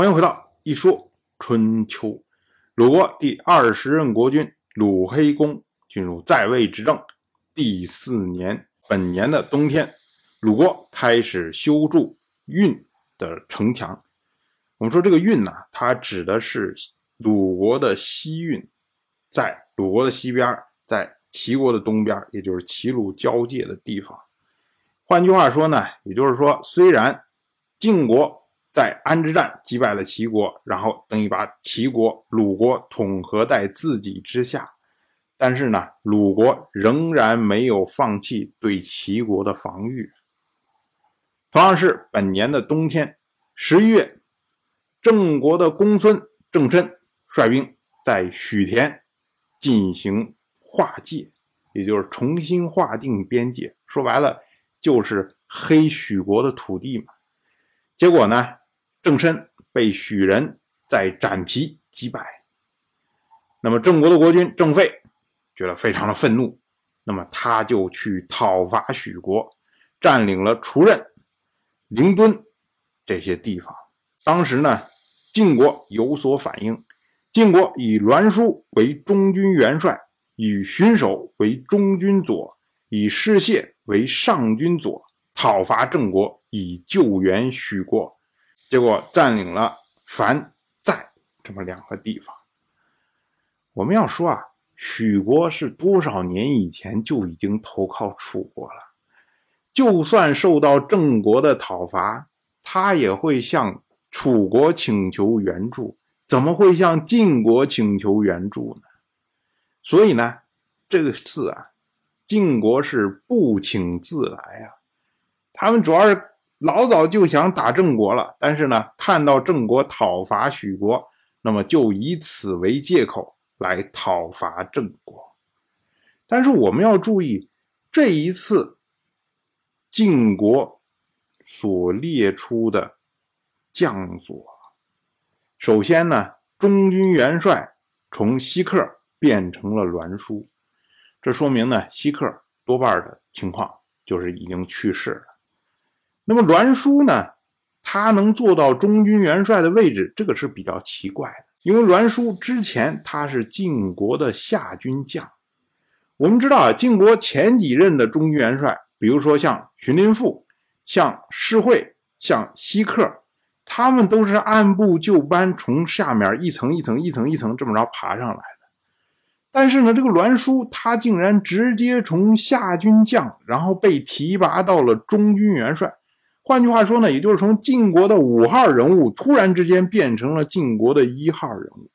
欢迎回到一说春秋。鲁国第二十任国君鲁黑公进入在位执政第四年，本年的冬天，鲁国开始修筑运的城墙。我们说这个运呢，它指的是鲁国的西运，在鲁国的西边，在齐国的东边，也就是齐鲁交界的地方。换句话说呢，也就是说，虽然晋国。在安之战击败了齐国，然后等于把齐国、鲁国统合在自己之下。但是呢，鲁国仍然没有放弃对齐国的防御。同样是本年的冬天，十一月，郑国的公孙郑申率兵在许田进行划界，也就是重新划定边界。说白了，就是黑许国的土地嘛。结果呢？郑申被许人在斩皮击败，那么郑国的国君郑费觉得非常的愤怒，那么他就去讨伐许国，占领了滁任、灵敦这些地方。当时呢，晋国有所反应，晋国以栾书为中军元帅，以荀守为中军左，以士燮为上军左，讨伐郑国，以救援许国。结果占领了樊、在这么两个地方。我们要说啊，许国是多少年以前就已经投靠楚国了，就算受到郑国的讨伐，他也会向楚国请求援助，怎么会向晋国请求援助呢？所以呢，这个字啊，晋国是不请自来啊，他们主要是。老早就想打郑国了，但是呢，看到郑国讨伐许国，那么就以此为借口来讨伐郑国。但是我们要注意，这一次晋国所列出的将佐，首先呢，中军元帅从西克变成了栾书，这说明呢，西克多半的情况就是已经去世了。那么栾书呢？他能做到中军元帅的位置，这个是比较奇怪的。因为栾书之前他是晋国的下军将。我们知道啊，晋国前几任的中军元帅，比如说像荀林父、像士会、像西克，他们都是按部就班，从下面一层一层、一层一层这么着爬上来的。但是呢，这个栾书他竟然直接从下军将，然后被提拔到了中军元帅。换句话说呢，也就是从晋国的五号人物突然之间变成了晋国的一号人物，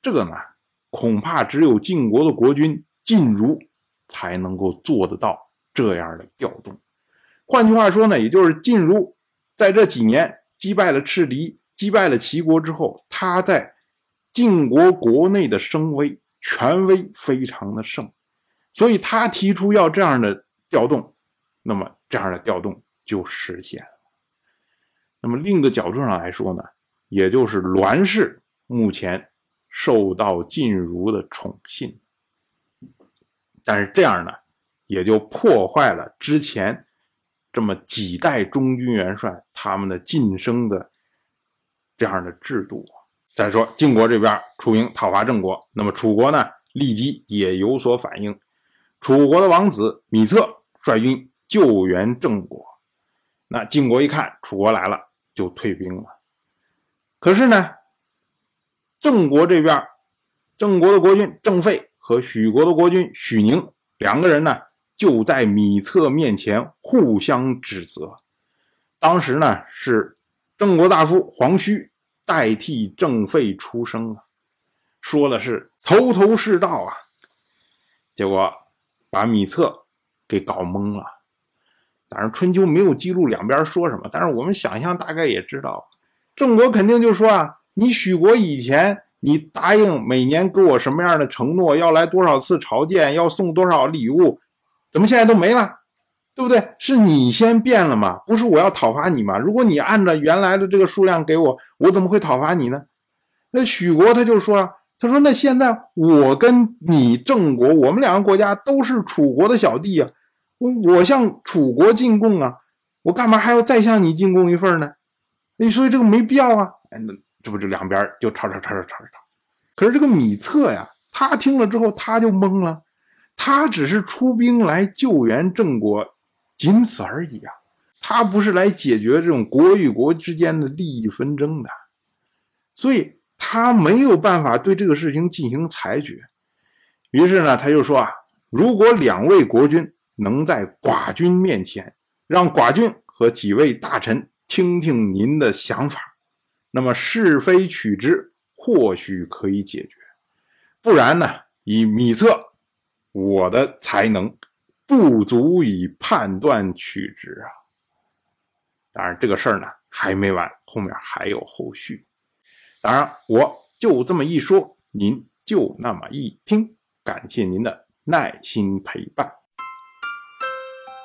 这个呢，恐怕只有晋国的国君晋如才能够做得到这样的调动。换句话说呢，也就是晋如在这几年击败了赤狄、击败了齐国之后，他在晋国国内的声威、权威非常的盛，所以他提出要这样的调动，那么这样的调动。就实现了。那么另一个角度上来说呢，也就是栾氏目前受到晋如的宠信，但是这样呢，也就破坏了之前这么几代中军元帅他们的晋升的这样的制度。再说晋国这边出兵讨伐郑国，那么楚国呢立即也有所反应，楚国的王子芈策率军救援郑国。那晋国一看楚国来了，就退兵了。可是呢，郑国这边，郑国的国君郑费和许国的国君许宁两个人呢，就在米策面前互相指责。当时呢，是郑国大夫黄须代替郑费出声啊，说的是头头是道啊，结果把米策给搞懵了。当然，春秋没有记录两边说什么，但是我们想象大概也知道，郑国肯定就说啊，你许国以前你答应每年给我什么样的承诺，要来多少次朝见，要送多少礼物，怎么现在都没了，对不对？是你先变了嘛，不是我要讨伐你嘛？如果你按照原来的这个数量给我，我怎么会讨伐你呢？那许国他就说啊，他说那现在我跟你郑国，我们两个国家都是楚国的小弟呀。我向楚国进贡啊，我干嘛还要再向你进贡一份呢？你说这个没必要啊。哎，那这不就两边就吵吵吵吵吵吵。可是这个米册呀，他听了之后他就懵了，他只是出兵来救援郑国，仅此而已啊，他不是来解决这种国与国之间的利益纷争的，所以他没有办法对这个事情进行裁决。于是呢，他就说啊，如果两位国君能在寡君面前，让寡君和几位大臣听听您的想法，那么是非曲直或许可以解决。不然呢，以米策，我的才能不足以判断曲直啊。当然，这个事儿呢还没完，后面还有后续。当然，我就这么一说，您就那么一听。感谢您的耐心陪伴。